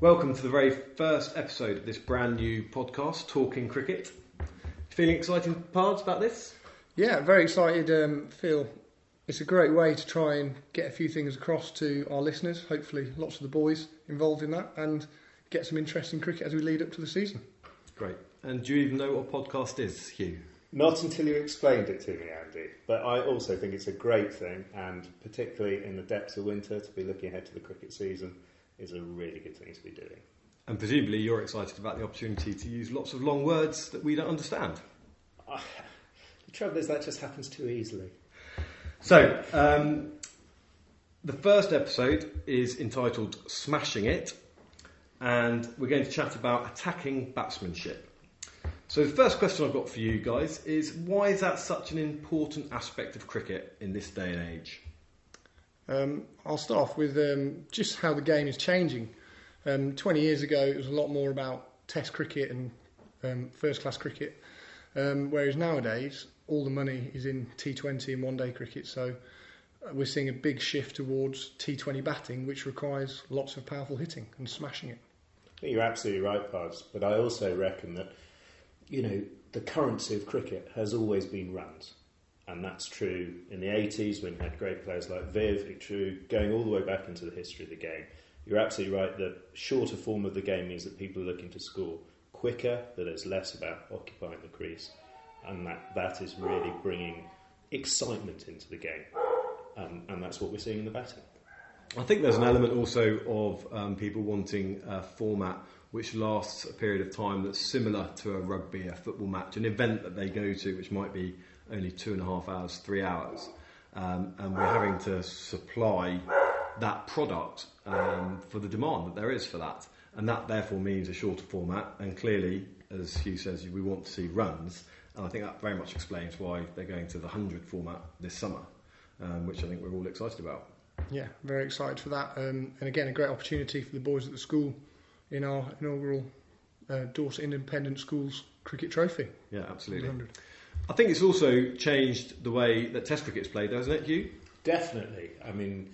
Welcome to the very first episode of this brand new podcast, Talking Cricket. Feeling exciting, Pards, about this? Yeah, very excited. Um, feel it's a great way to try and get a few things across to our listeners. Hopefully, lots of the boys involved in that, and get some interesting cricket as we lead up to the season. Great. And do you even know what a podcast is, Hugh? Not until you explained it to me, Andy. But I also think it's a great thing, and particularly in the depths of winter, to be looking ahead to the cricket season is a really good thing to be doing. And presumably, you're excited about the opportunity to use lots of long words that we don't understand. Uh, the trouble is, that just happens too easily. So, um, the first episode is entitled Smashing It, and we're going to chat about attacking batsmanship. So, the first question I've got for you guys is why is that such an important aspect of cricket in this day and age? Um, I'll start off with um, just how the game is changing. Um, 20 years ago, it was a lot more about Test cricket and um, first class cricket, um, whereas nowadays, all the money is in T20 and one day cricket. So, uh, we're seeing a big shift towards T20 batting, which requires lots of powerful hitting and smashing it. You're absolutely right, Pards. But I also reckon that you know, the currency of cricket has always been runs. And that's true in the 80s when you had great players like Viv, it's true going all the way back into the history of the game. You're absolutely right that shorter form of the game means that people are looking to score quicker, that it's less about occupying the crease. And that, that is really bringing excitement into the game. Um, and that's what we're seeing in the batting. I think there's an element also of um, people wanting a format which lasts a period of time that's similar to a rugby, a football match, an event that they go to, which might be only two and a half hours, three hours. Um, and we're having to supply that product um, for the demand that there is for that. And that therefore means a shorter format. And clearly, as Hugh says, we want to see runs. And I think that very much explains why they're going to the 100 format this summer, um, which I think we're all excited about. Yeah, very excited for that. Um, and again, a great opportunity for the boys at the school in our inaugural uh, Dorset Independent Schools Cricket Trophy. Yeah, absolutely. 100. I think it's also changed the way that Test cricket's played, hasn't it, Hugh? Definitely. I mean,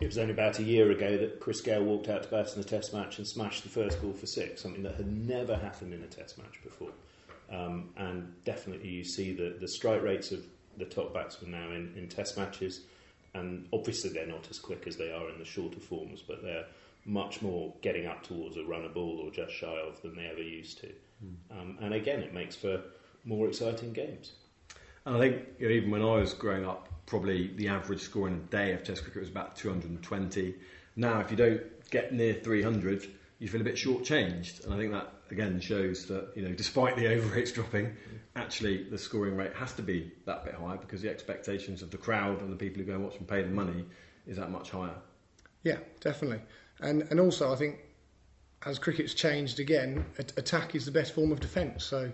it was only about a year ago that Chris Gayle walked out to bat in a Test match and smashed the first ball for six, something that had never happened in a Test match before. Um, and definitely, you see the, the strike rates of the top batsmen now in, in Test matches, and obviously they're not as quick as they are in the shorter forms, but they're much more getting up towards a run a ball or just shy of than they ever used to. Mm. Um, and again, it makes for more exciting games. And I think you know, even when I was growing up, probably the average score in a day of Test cricket was about 220. Now, if you don't get near 300, you feel a bit shortchanged. And I think that again shows that you know, despite the over rates dropping, actually the scoring rate has to be that bit higher because the expectations of the crowd and the people who go and watch and pay the money is that much higher. Yeah, definitely. And and also I think as cricket's changed again, attack is the best form of defence. So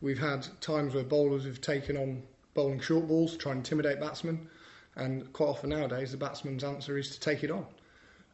we've had times where bowlers have taken on bowling short balls, to try and intimidate batsmen, and quite often nowadays the batsman's answer is to take it on.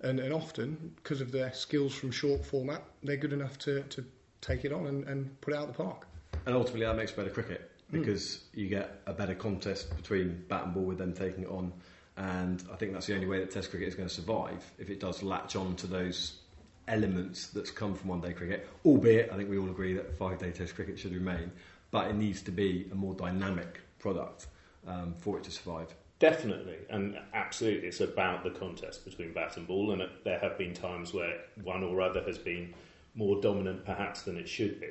And, and often, because of their skills from short format, they're good enough to, to take it on and, and put it out the park. And ultimately, that makes better cricket hmm. because mm. you get a better contest between bat and ball with them taking it on and I think that's the only way that Test cricket is going to survive if it does latch on to those elements that's come from one day cricket. Albeit, I think we all agree that five day Test cricket should remain, but it needs to be a more dynamic product um, for it to survive. Definitely, and absolutely, it's about the contest between bat and ball, and there have been times where one or other has been more dominant, perhaps, than it should be.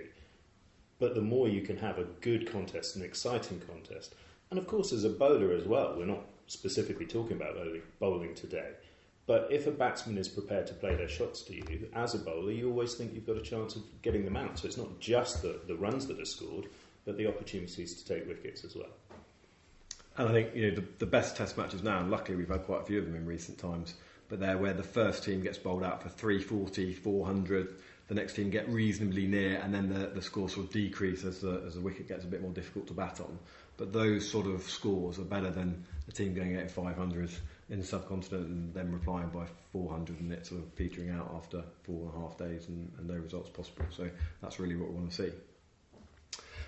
But the more you can have a good contest, an exciting contest, and of course, as a bowler as well, we're not specifically talking about bowling today. But if a batsman is prepared to play their shots to you, as a bowler, you always think you've got a chance of getting them out. So it's not just the, the runs that are scored, but the opportunities to take wickets as well. And I think you know the, the best Test matches now, and luckily we've had quite a few of them in recent times. But they're where the first team gets bowled out for 340, 400. The next team get reasonably near, and then the, the score sort of decrease as the, as the wicket gets a bit more difficult to bat on. But those sort of scores are better than a team going at 500 in the subcontinent and then replying by 400 and it sort of petering out after four and a half days and, and no results possible. So that's really what we want to see.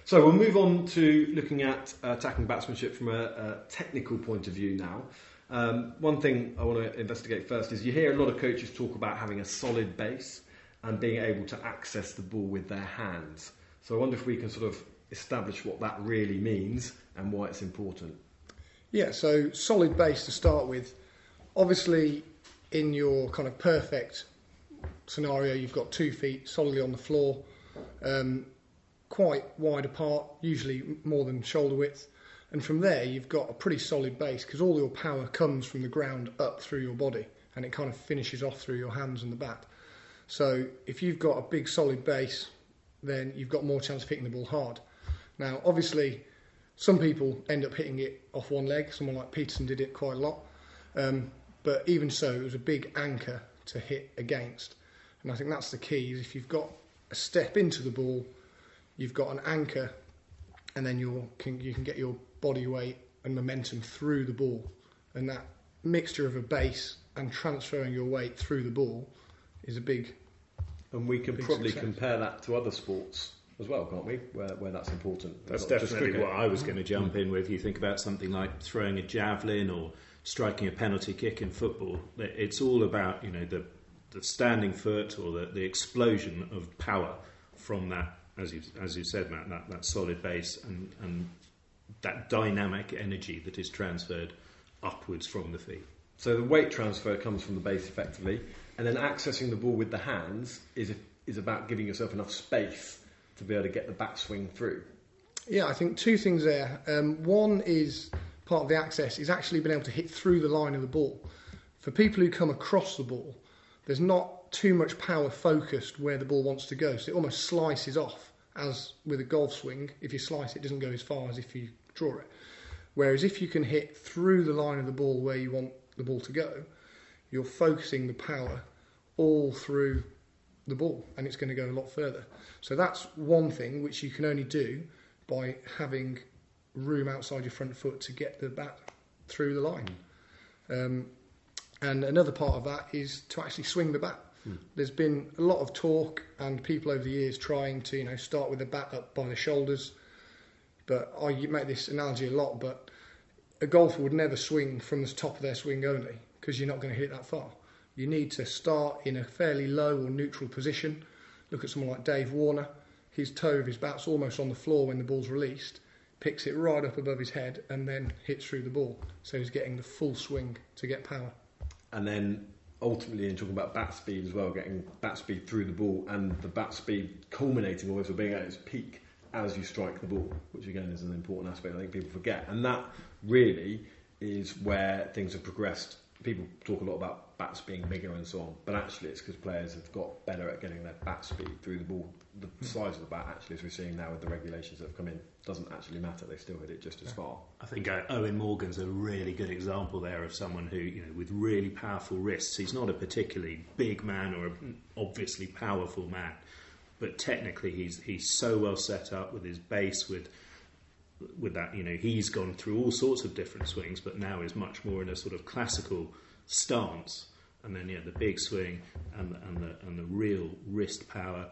So we'll move on to looking at uh, attacking batsmanship from a, a, technical point of view now. Um, one thing I want to investigate first is you hear a lot of coaches talk about having a solid base and being able to access the ball with their hands. So I wonder if we can sort of establish what that really means and why it's important. Yeah, so solid base to start with. Obviously, in your kind of perfect scenario, you've got two feet solidly on the floor, um, quite wide apart, usually more than shoulder width. And from there, you've got a pretty solid base because all your power comes from the ground up through your body and it kind of finishes off through your hands and the bat. So if you've got a big solid base, then you've got more chance of hitting the ball hard. Now, obviously, some people end up hitting it off one leg. Someone like Pietersen did it quite a lot. Um, but even so, it was a big anchor to hit against. And I think that's the key. Is if you've got a step into the ball, you've got an anchor, and then you can you can get your body weight and momentum through the ball. And that mixture of a base and transferring your weight through the ball is a big. And we can probably success. compare that to other sports as well, can't we? Where, where that's important. That's Not definitely what I was going to jump in with. You think about something like throwing a javelin or striking a penalty kick in football. It's all about you know the the standing foot or the, the explosion of power from that, as you as you said, Matt, that, that solid base and and that dynamic energy that is transferred upwards from the feet. So the weight transfer comes from the base effectively, and then accessing the ball with the hands is is about giving yourself enough space to be able to get the back swing through. Yeah, I think two things there. Um, one is part of the access is actually being able to hit through the line of the ball. For people who come across the ball, there's not too much power focused where the ball wants to go, so it almost slices off. As with a golf swing, if you slice it, it doesn't go as far as if you draw it. Whereas if you can hit through the line of the ball where you want the ball to go, you're focusing the power all through the ball and it's going to go a lot further. So that's one thing which you can only do by having room outside your front foot to get the bat through the line. Um, and another part of that is to actually swing the bat. There's been a lot of talk and people over the years trying to, you know, start with the bat up by the shoulders. But I make this analogy a lot, but a golfer would never swing from the top of their swing only because you're not going to hit that far. You need to start in a fairly low or neutral position. Look at someone like Dave Warner. His toe of his bat's almost on the floor when the ball's released, picks it right up above his head, and then hits through the ball. So he's getting the full swing to get power. And then ultimately, in talking about bat speed as well, getting bat speed through the ball and the bat speed culminating always or being at its peak as you strike the ball, which again is an important aspect I think people forget. And that really is where things have progressed. People talk a lot about bats being bigger and so on, but actually it's because players have got better at getting their bat speed through the ball. The size of the bat, actually, as we're seeing now with the regulations that have come in, doesn't actually matter. They still hit it just as far. I think uh, Eoin Morgan's a really good example there of someone who, you know, with really powerful wrists. He's not a particularly big man or an obviously powerful man, but technically he's he's so well set up with his base, with with that, you know, he's gone through all sorts of different swings, but now is much more in a sort of classical stance. And then yeah, the big swing and the, and the and the real wrist power.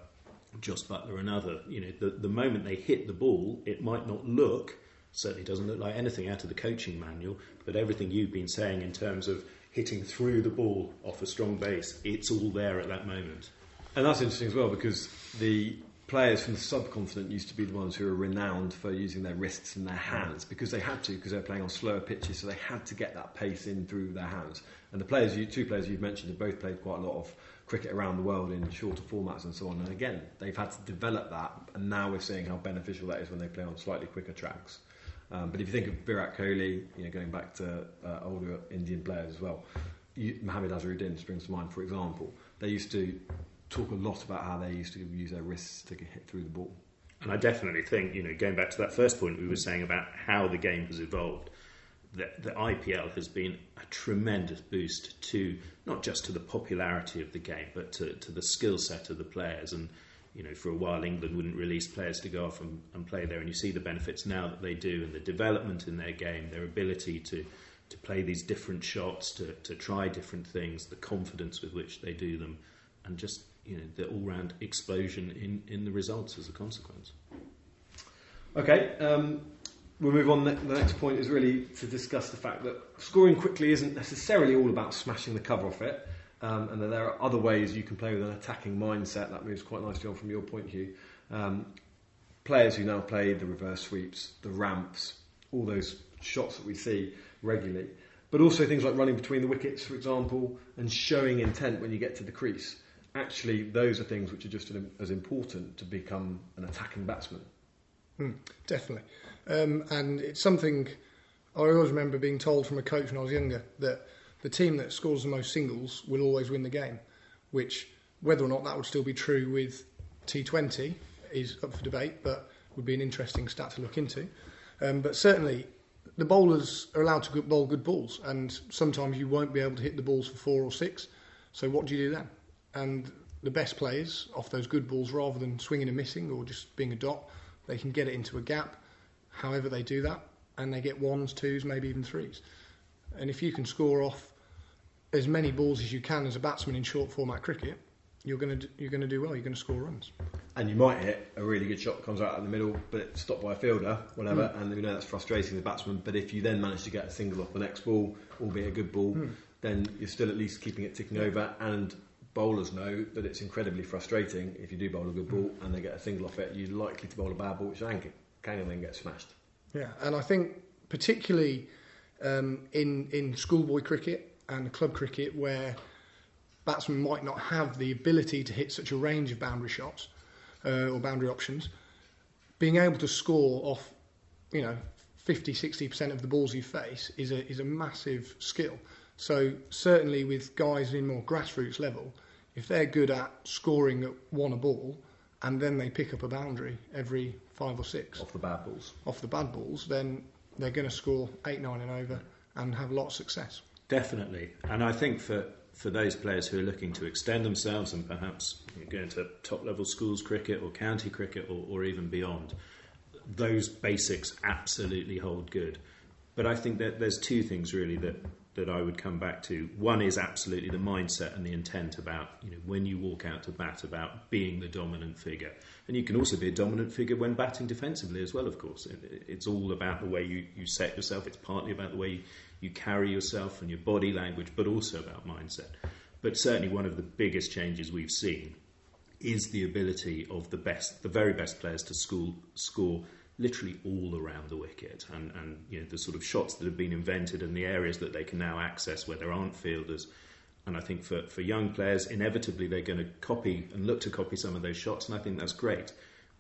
Jos Buttler, and other. You know, the the moment they hit the ball, it might not look certainly doesn't look like anything out of the coaching manual, but everything you've been saying in terms of hitting through the ball off a strong base, it's all there at that moment. And that's interesting as well because the players from the subcontinent used to be the ones who were renowned for using their wrists and their hands because they had to because they were playing on slower pitches, so they had to get that pace in through their hands. And the players, you, two players you've mentioned, have both played quite a lot of cricket around the world in shorter formats and so on. And again, they've had to develop that, and now we're seeing how beneficial that is when they play on slightly quicker tracks. Um, but if you think of Virat Kohli, you know, going back to uh, older Indian players as well, you, Mohammad Azharuddin springs to mind, for example. They used to talk a lot about how they used to use their wrists to get hit through the ball. And I definitely think, you know, going back to that first point we were saying about how the game has evolved, that the IPL has been a tremendous boost to not just to the popularity of the game, but to, to the skill set of the players. And, you know, for a while England wouldn't release players to go off and, and play there, and you see the benefits now that they do, and the development in their game, their ability to, to play these different shots, to, to try different things, the confidence with which they do them, and just, you know, the all round explosion in, in the results as a consequence. Okay, um, we'll move on. The next point is really to discuss the fact that scoring quickly isn't necessarily all about smashing the cover off it, um, and that there are other ways you can play with an attacking mindset. That moves quite nicely on from your point, Hugh. Um, players who now play the reverse sweeps, the ramps, all those shots that we see regularly, but also things like running between the wickets, for example, and showing intent when you get to the crease. Actually, those are things which are just as important to become an attacking batsman. Mm, definitely. Um, and it's something I always remember being told from a coach when I was younger that the team that scores the most singles will always win the game, which, whether or not that would still be true with T20, is up for debate, but would be an interesting stat to look into. Um, but certainly, the bowlers are allowed to bowl good balls, and sometimes you won't be able to hit the balls for four or six. So, what do you do then? And the best players, off those good balls, rather than swinging and missing or just being a dot, they can get it into a gap however they do that, and they get ones, twos, maybe even threes. And if you can score off as many balls as you can as a batsman in short format cricket, you're going to you're going to do well. You're going to score runs. And you might hit a really good shot comes out in the middle, but it's stopped by a fielder, whatever, mm. and you know that's frustrating the batsman. But if you then manage to get a single off the next ball, albeit a good ball, mm. then you're still at least keeping it ticking over. And bowlers know that it's incredibly frustrating if you do bowl a good ball and they get a single off it. You're likely to bowl a bad ball, which can then get smashed. Yeah, and I think particularly um, in in schoolboy cricket and club cricket where batsmen might not have the ability to hit such a range of boundary shots uh, or boundary options, being able to score off, you know, 50, 60% of the balls you face is a, is a massive skill. So certainly with guys in more grassroots level, if they're good at scoring at one a ball and then they pick up a boundary every five or six off the bad balls, off the bad balls, then they're going to score eight, nine, and over and have a lot of success. Definitely, and I think for for those players who are looking to extend themselves and perhaps go into top level schools cricket or county cricket or, or even beyond, those basics absolutely hold good. But I think that there's two things really that that I would come back to. One is absolutely the mindset and the intent about, you know, when you walk out to bat, about being the dominant figure. And you can also be a dominant figure when batting defensively as well, of course. It's all about the way you, you set yourself, it's partly about the way you, you carry yourself and your body language, but also about mindset. But certainly one of the biggest changes we've seen is the ability of the best, the very best players to school, score literally all around the wicket, and, and you know the sort of shots that have been invented and the areas that they can now access where there aren't fielders. And I think for, for young players, inevitably they're going to copy and look to copy some of those shots, and I think that's great.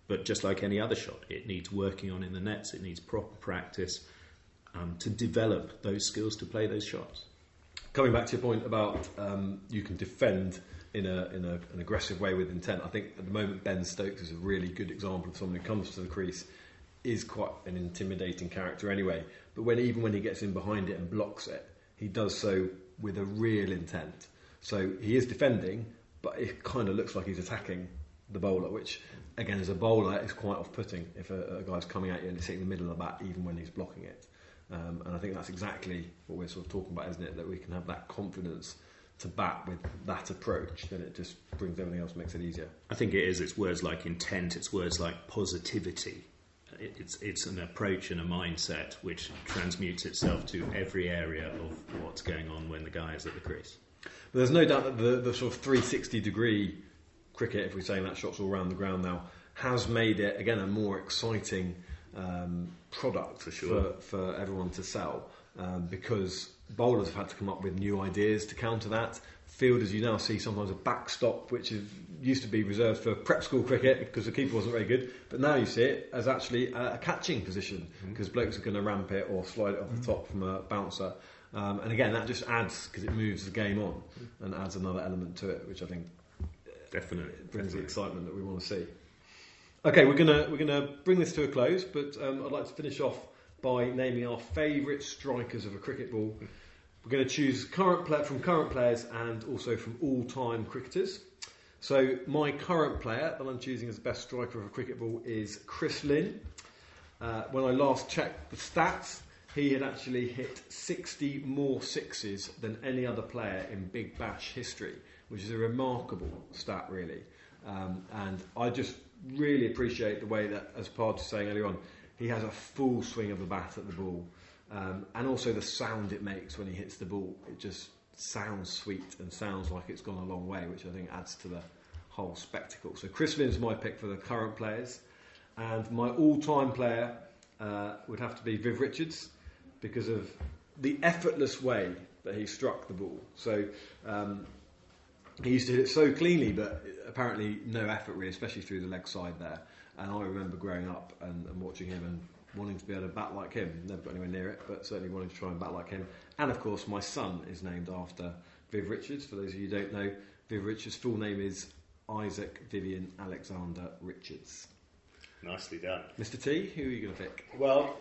But just like any other shot, it needs working on in the nets, it needs proper practice um, to develop those skills to play those shots. Coming back to your point about um, you can defend in, a, in a, an aggressive way with intent, I think at the moment Ben Stokes is a really good example of someone who comes to the crease is quite an intimidating character anyway. But when even when he gets in behind it and blocks it, he does so with a real intent. So he is defending, but it kind of looks like he's attacking the bowler, which again, as a bowler, is quite off-putting if a, a guy's coming at you and it's hitting the middle of the bat, even when he's blocking it. Um, and I think that's exactly what we're sort of talking about, isn't it? That we can have that confidence to bat with that approach, then it just brings everything else, makes it easier. I think it is. It's words like intent. It's words like positivity it's it's an approach and a mindset which transmutes itself to every area of what's going on when the guy is at the crease. But there's no doubt that the, the sort of 360 degree cricket, if we're saying that shots all around the ground now, has made it again a more exciting um, product for, sure. for, for everyone to sell um, because bowlers have had to come up with new ideas to counter that fielders you now see sometimes a backstop, which is, used to be reserved for prep school cricket because the keeper wasn't very good, but now you see it as actually a, a catching position because mm-hmm. blokes are going to ramp it or slide it off mm-hmm. the top from a bouncer. Um, and again, that just adds because it moves the game on and adds another element to it, which I think definitely brings definitely. the excitement that we want to see. Okay, we're gonna we're gonna bring this to a close, but um, I'd like to finish off by naming our favourite strikers of a cricket ball. We're going to choose current from current players and also from all-time cricketers. So my current player that I'm choosing as the best striker of a cricket ball is Chris Lynn. Uh, when I last checked the stats, he had actually hit 60 more sixes than any other player in Big Bash history, which is a remarkable stat, really. Um, and I just really appreciate the way that, as Pard was saying earlier on, he has a full swing of the bat at the ball, um, and also the sound it makes when he hits the ball. It just sounds sweet and sounds like it's gone a long way, which I think adds to the whole spectacle. So Chris Lynn's my pick for the current players, and my all-time player uh, would have to be Viv Richards because of the effortless way that he struck the ball. So um, he used to hit it so cleanly, but apparently no effort really, especially through the leg side there. And I remember growing up and, and watching him and wanting to be able to bat like him. Never got anywhere near it, but certainly wanting to try and bat like him. And of course, my son is named after Viv Richards. For those of you who don't know, Viv Richards' full name is Isaac Vivian Alexander Richards. Nicely done. Mr. T, who are you going to pick? Well,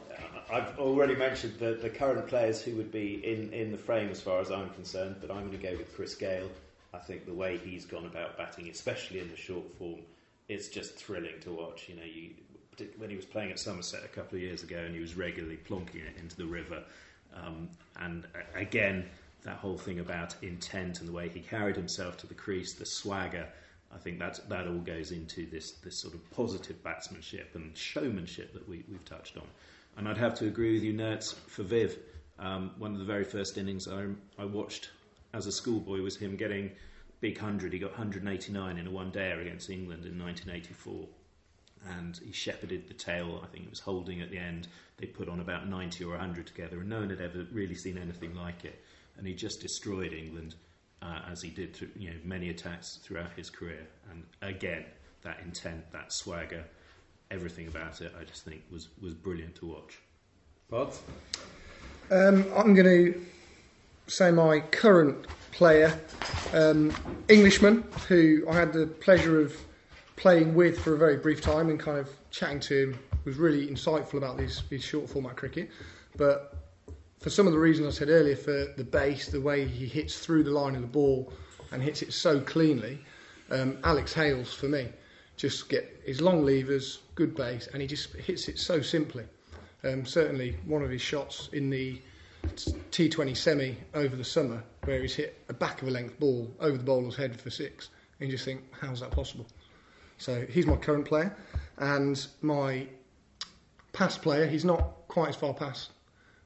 I've already mentioned the, the current players who would be in, in the frame as far as I'm concerned, but I'm going to go with Chris Gayle. I think the way he's gone about batting, especially in the short form, it's just thrilling to watch. You know, you, when he was playing at Somerset a couple of years ago and he was regularly plonking it into the river. Um, and again, that whole thing about intent and the way he carried himself to the crease, the swagger. I think that that all goes into this this sort of positive batsmanship and showmanship that we, we've touched on. And I'd have to agree with you, Nerds, for Viv. Um, one of the very first innings I, I watched as a schoolboy was him getting big 100. He got 189 in a one day against England in 1984. And he shepherded the tail, I think it was holding at the end. They put on about 90 or 100 together, and no one had ever really seen anything like it. And he just destroyed England uh, as he did through you know, many attacks throughout his career. And again, that intent, that swagger, everything about it, I just think was, was brilliant to watch. Bud? Um, I'm going to say my current player, um, Englishman, who I had the pleasure of playing with for a very brief time and kind of chatting to him was really insightful about these short format cricket. But for some of the reasons I said earlier, for the base, the way he hits through the line of the ball and hits it so cleanly, um, Alex Hales for me. Just get his long levers, good base, and he just hits it so simply. Um, certainly, one of his shots in the T20 semi over the summer, where he's hit a back of a length ball over the bowler's head for six, and you just think, how's that possible? So he's my current player, and my past player. He's not quite as far past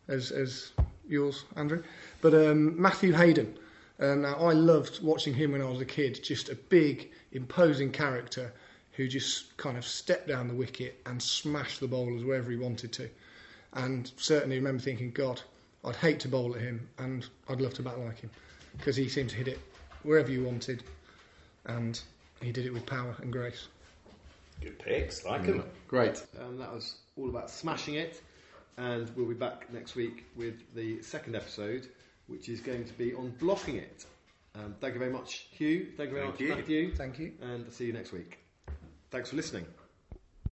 as, as yours, Andrew, but um, Matthew Hayden. Um, now I loved watching him when I was a kid. Just a big, imposing character who just kind of stepped down the wicket and smashed the bowlers wherever he wanted to. And certainly remember thinking, God, I'd hate to bowl at him, and I'd love to bat like him because he seemed to hit it wherever you wanted, and he did it with power and grace. Good picks, like them. Great. Um, that was all about smashing it, and we'll be back next week with the second episode, which is going to be on blocking it. Um, thank you very much, Hugh. Thank you very Thank much, you. Matthew. Thank you. And I'll see you next week. Thanks for listening.